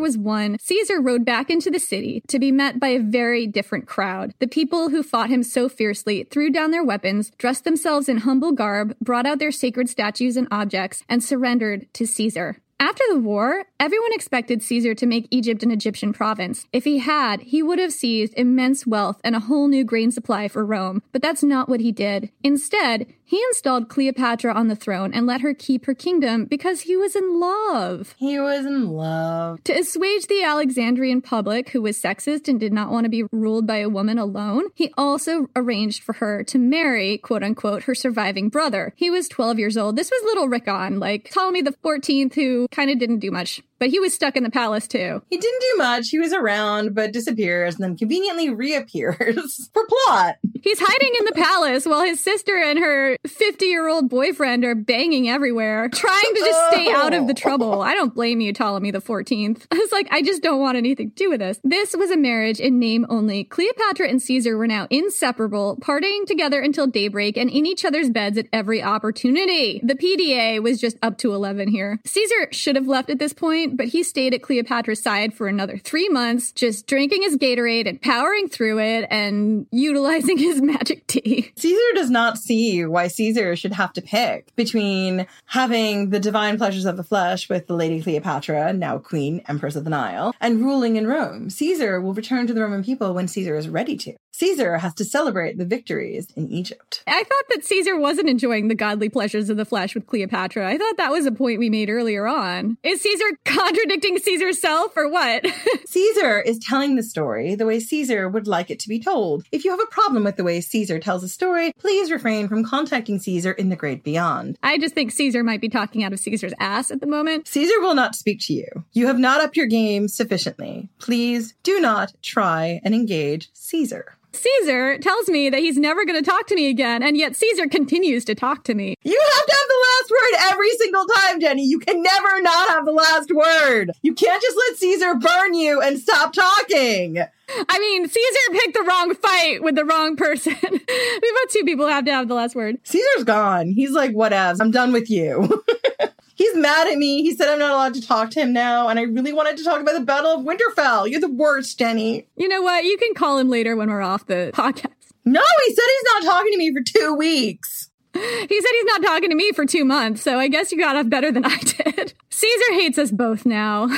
Was won, Caesar rode back into the city to be met by a very different crowd. The people who fought him so fiercely threw down their weapons, dressed themselves in humble garb, brought out their sacred statues and objects, and surrendered to Caesar. After the war, everyone expected Caesar to make Egypt an Egyptian province. If he had, he would have seized immense wealth and a whole new grain supply for Rome. But that's not what he did. Instead, he installed Cleopatra on the throne and let her keep her kingdom because he was in love. He was in love. To assuage the Alexandrian public, who was sexist and did not want to be ruled by a woman alone, he also arranged for her to marry, quote unquote, her surviving brother. He was 12 years old. This was little Rickon, like Ptolemy the 14th, who kind of didn't do much but he was stuck in the palace too. He didn't do much. He was around, but disappears and then conveniently reappears for plot. He's hiding in the palace while his sister and her 50 year old boyfriend are banging everywhere, trying to just stay out of the oh. trouble. I don't blame you, Ptolemy the 14th. I was like, I just don't want anything to do with this. This was a marriage in name only. Cleopatra and Caesar were now inseparable, partying together until daybreak and in each other's beds at every opportunity. The PDA was just up to 11 here. Caesar should have left at this point point, but he stayed at Cleopatra's side for another three months, just drinking his Gatorade and powering through it and utilizing his magic tea. Caesar does not see why Caesar should have to pick between having the divine pleasures of the flesh with the Lady Cleopatra, now Queen, Empress of the Nile, and ruling in Rome. Caesar will return to the Roman people when Caesar is ready to. Caesar has to celebrate the victories in Egypt. I thought that Caesar wasn't enjoying the godly pleasures of the flesh with Cleopatra. I thought that was a point we made earlier on. Is Caesar contradicting Caesar's self or what? Caesar is telling the story the way Caesar would like it to be told. If you have a problem with the way Caesar tells a story, please refrain from contacting Caesar in the great beyond. I just think Caesar might be talking out of Caesar's ass at the moment. Caesar will not speak to you. You have not upped your game sufficiently. Please do not try and engage Caesar. Caesar tells me that he's never going to talk to me again, and yet Caesar continues to talk to me. You have to have the last word every single time, Jenny. You can never not have the last word. You can't just let Caesar burn you and stop talking. I mean, Caesar picked the wrong fight with the wrong person. We've got two people have to have the last word. Caesar's gone. He's like, whatevs. I'm done with you. He's mad at me. He said I'm not allowed to talk to him now, and I really wanted to talk about the Battle of Winterfell. You're the worst, Jenny. You know what? You can call him later when we're off the podcast. No, he said he's not talking to me for two weeks. He said he's not talking to me for two months, so I guess you got off better than I did. Caesar hates us both now.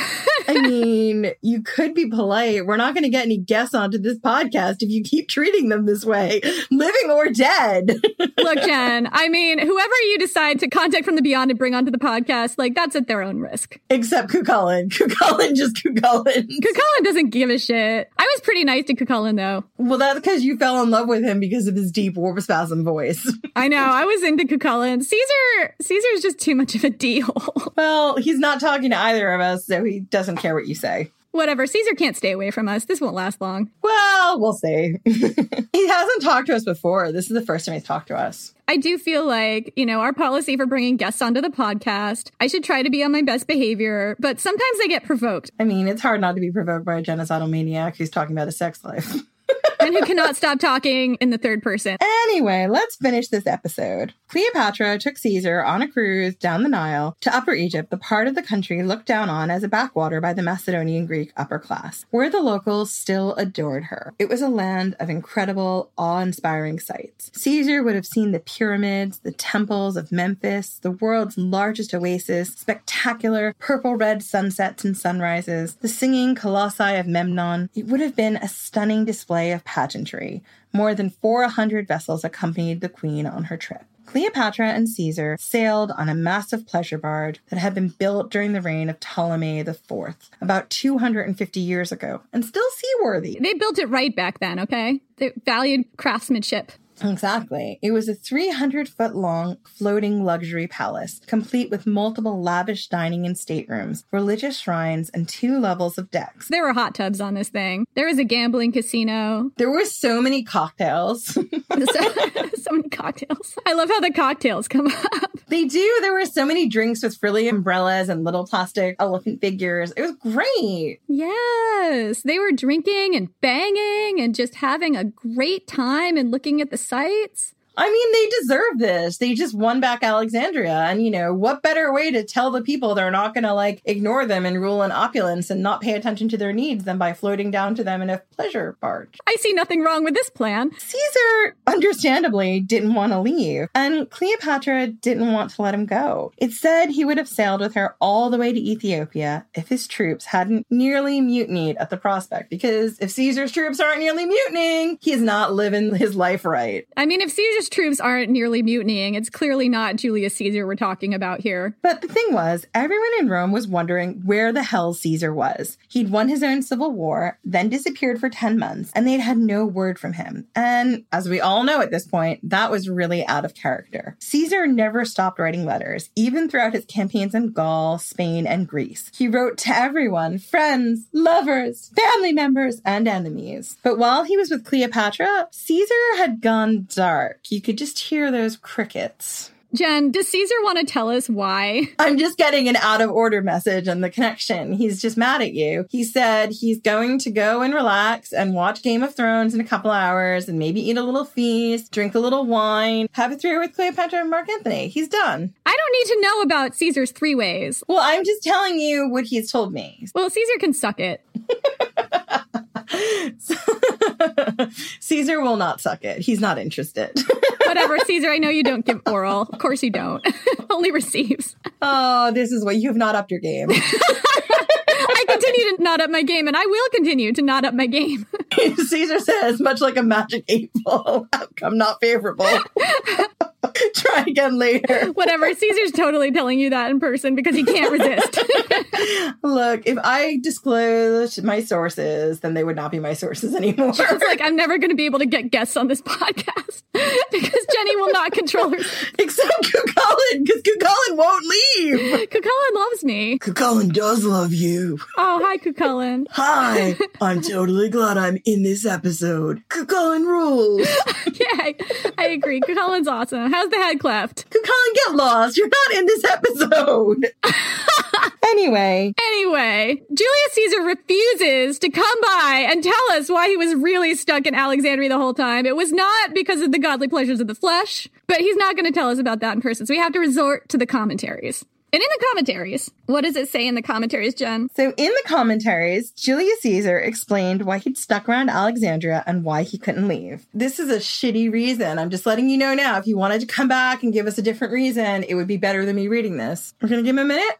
I mean, you could be polite. We're not going to get any guests onto this podcast if you keep treating them this way, living or dead. Look, Jen, I mean, whoever you decide to contact from the beyond and bring onto the podcast, like that's at their own risk. Except Cucullin. Cucullin just Cucullin. Cucullin doesn't give a shit. I was pretty nice to Cucullin though. Well, that's because you fell in love with him because of his deep warp spasm voice. I know. I was into Cucullin. Caesar, Caesar's just too much of a deal. well, he's not talking to either of us, so he doesn't care what you say. Whatever. Caesar can't stay away from us. This won't last long. Well, we'll see. he hasn't talked to us before. This is the first time he's talked to us. I do feel like, you know, our policy for bringing guests onto the podcast, I should try to be on my best behavior, but sometimes I get provoked. I mean, it's hard not to be provoked by a genocidal maniac who's talking about a sex life. and who cannot stop talking in the third person. Anyway, let's finish this episode. Cleopatra took Caesar on a cruise down the Nile to Upper Egypt, the part of the country looked down on as a backwater by the Macedonian Greek upper class, where the locals still adored her. It was a land of incredible, awe inspiring sights. Caesar would have seen the pyramids, the temples of Memphis, the world's largest oasis, spectacular purple red sunsets and sunrises, the singing colossi of Memnon. It would have been a stunning display of pageantry. More than 400 vessels accompanied the queen on her trip. Cleopatra and Caesar sailed on a massive pleasure barge that had been built during the reign of Ptolemy IV, about 250 years ago, and still seaworthy. They built it right back then, okay? They valued craftsmanship. Exactly. It was a 300 foot long floating luxury palace, complete with multiple lavish dining and staterooms, religious shrines, and two levels of decks. There were hot tubs on this thing. There was a gambling casino. There were so many cocktails. so, so many cocktails. I love how the cocktails come up. They do. There were so many drinks with frilly umbrellas and little plastic elephant figures. It was great. Yes. They were drinking and banging and just having a great time and looking at the sights. I mean, they deserve this. They just won back Alexandria. And, you know, what better way to tell the people they're not going to like ignore them and rule in opulence and not pay attention to their needs than by floating down to them in a pleasure barge? I see nothing wrong with this plan. Caesar, understandably, didn't want to leave, and Cleopatra didn't want to let him go. It said he would have sailed with her all the way to Ethiopia if his troops hadn't nearly mutinied at the prospect. Because if Caesar's troops aren't nearly mutinying, he's not living his life right. I mean, if Caesar's troops aren't nearly mutinying. It's clearly not Julius Caesar we're talking about here. But the thing was, everyone in Rome was wondering where the hell Caesar was. He'd won his own civil war, then disappeared for 10 months, and they'd had no word from him. And as we all know at this point, that was really out of character. Caesar never stopped writing letters, even throughout his campaigns in Gaul, Spain, and Greece. He wrote to everyone friends, lovers, family members, and enemies. But while he was with Cleopatra, Caesar had gone dark. You could just hear those crickets. Jen, does Caesar want to tell us why? I'm just getting an out of order message on the connection. He's just mad at you. He said he's going to go and relax and watch Game of Thrones in a couple hours and maybe eat a little feast, drink a little wine, have a three with Cleopatra and Mark Antony. He's done. I don't need to know about Caesar's three ways. Well, I'm just telling you what he's told me. Well, Caesar can suck it. Caesar will not suck it. He's not interested. Whatever, Caesar, I know you don't give oral. Of course you don't. Only receives. Oh, this is what you have not upped your game. Continue to not up my game, and I will continue to not up my game. Caesar says, much like a magic eight ball, outcome not favorable. Try again later. Whatever. Caesar's totally telling you that in person because he can't resist. Look, if I disclosed my sources, then they would not be my sources anymore. It's like I'm never going to be able to get guests on this podcast because Jenny will not control her. Except Cucullin, because Cucullin won't leave. Cucullin loves me. Cucullin does love you. Oh, hi, Cucullin. Hi. I'm totally glad I'm in this episode. Cucullin rules. yeah, I agree. Cucullin's awesome. How's the head cleft? Cucullin, get lost. You're not in this episode. anyway. Anyway, Julius Caesar refuses to come by and tell us why he was really stuck in Alexandria the whole time. It was not because of the godly pleasures of the flesh, but he's not going to tell us about that in person. So we have to resort to the commentaries. And in the commentaries, what does it say in the commentaries, Jen? So, in the commentaries, Julius Caesar explained why he'd stuck around Alexandria and why he couldn't leave. This is a shitty reason. I'm just letting you know now. If you wanted to come back and give us a different reason, it would be better than me reading this. We're going to give him a minute.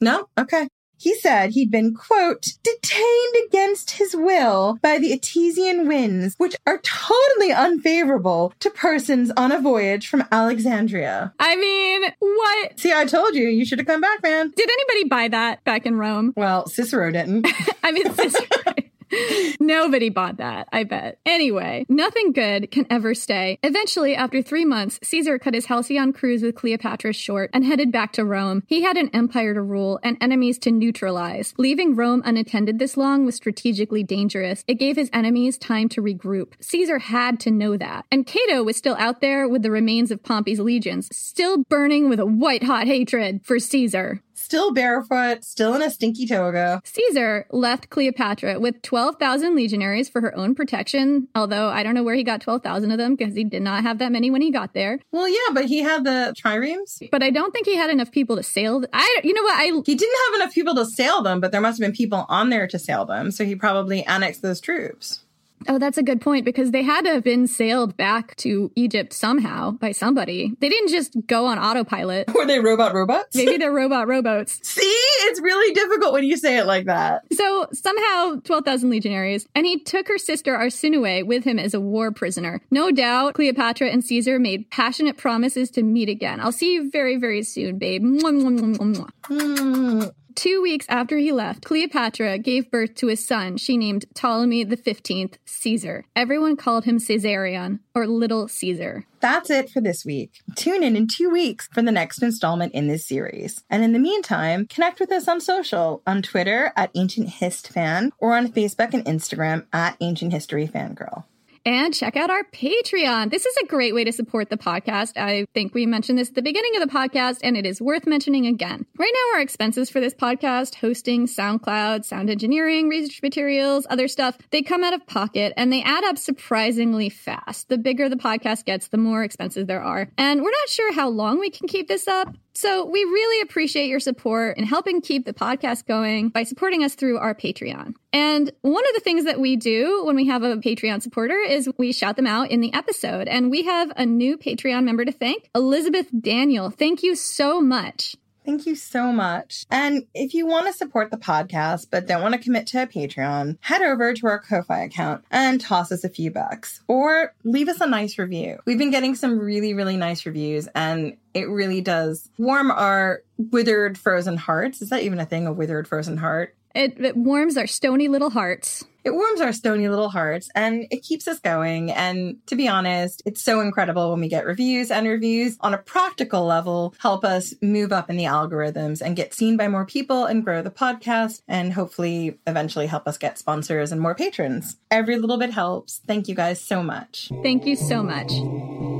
No? Okay. He said he'd been, quote, detained against his will by the Etesian winds, which are totally unfavorable to persons on a voyage from Alexandria. I mean, what? See, I told you, you should have come back, man. Did anybody buy that back in Rome? Well, Cicero didn't. I mean, Cicero. Nobody bought that, I bet. Anyway, nothing good can ever stay. Eventually, after three months, Caesar cut his halcyon cruise with Cleopatra short and headed back to Rome. He had an empire to rule and enemies to neutralize. Leaving Rome unattended this long was strategically dangerous. It gave his enemies time to regroup. Caesar had to know that. And Cato was still out there with the remains of Pompey's legions, still burning with a white hot hatred for Caesar. Still barefoot, still in a stinky toga. Caesar left Cleopatra with 12,000 legionaries for her own protection, although I don't know where he got 12,000 of them because he did not have that many when he got there. Well, yeah, but he had the triremes. But I don't think he had enough people to sail. I, you know what? I he didn't have enough people to sail them, but there must have been people on there to sail them, so he probably annexed those troops. Oh, that's a good point because they had to have been sailed back to Egypt somehow by somebody. They didn't just go on autopilot. Were they robot robots? Maybe they're robot robots. See, it's really difficult when you say it like that. So somehow 12,000 legionaries, and he took her sister Arsinoe with him as a war prisoner. No doubt Cleopatra and Caesar made passionate promises to meet again. I'll see you very, very soon, babe. Mwah, mwah, mwah, Mm. Two weeks after he left, Cleopatra gave birth to a son she named Ptolemy 15th Caesar. Everyone called him Caesarion, or Little Caesar. That's it for this week. Tune in in two weeks for the next installment in this series. And in the meantime, connect with us on social, on Twitter at Ancient Hist Fan, or on Facebook and Instagram at Ancient History Fangirl and check out our Patreon. This is a great way to support the podcast. I think we mentioned this at the beginning of the podcast, and it is worth mentioning again. Right now, our expenses for this podcast, hosting, SoundCloud, sound engineering, research materials, other stuff, they come out of pocket and they add up surprisingly fast. The bigger the podcast gets, the more expenses there are. And we're not sure how long we can keep this up. So we really appreciate your support in helping keep the podcast going by supporting us through our Patreon. And one of the things that we do when we have a Patreon supporter is we shout them out in the episode. And we have a new Patreon member to thank, Elizabeth Daniel. Thank you so much. Thank you so much. And if you want to support the podcast but don't want to commit to a Patreon, head over to our Ko-Fi account and toss us a few bucks or leave us a nice review. We've been getting some really, really nice reviews and it really does warm our withered frozen hearts. Is that even a thing, a withered frozen heart? It, it warms our stony little hearts. It warms our stony little hearts and it keeps us going. And to be honest, it's so incredible when we get reviews and reviews on a practical level help us move up in the algorithms and get seen by more people and grow the podcast and hopefully eventually help us get sponsors and more patrons. Every little bit helps. Thank you guys so much. Thank you so much.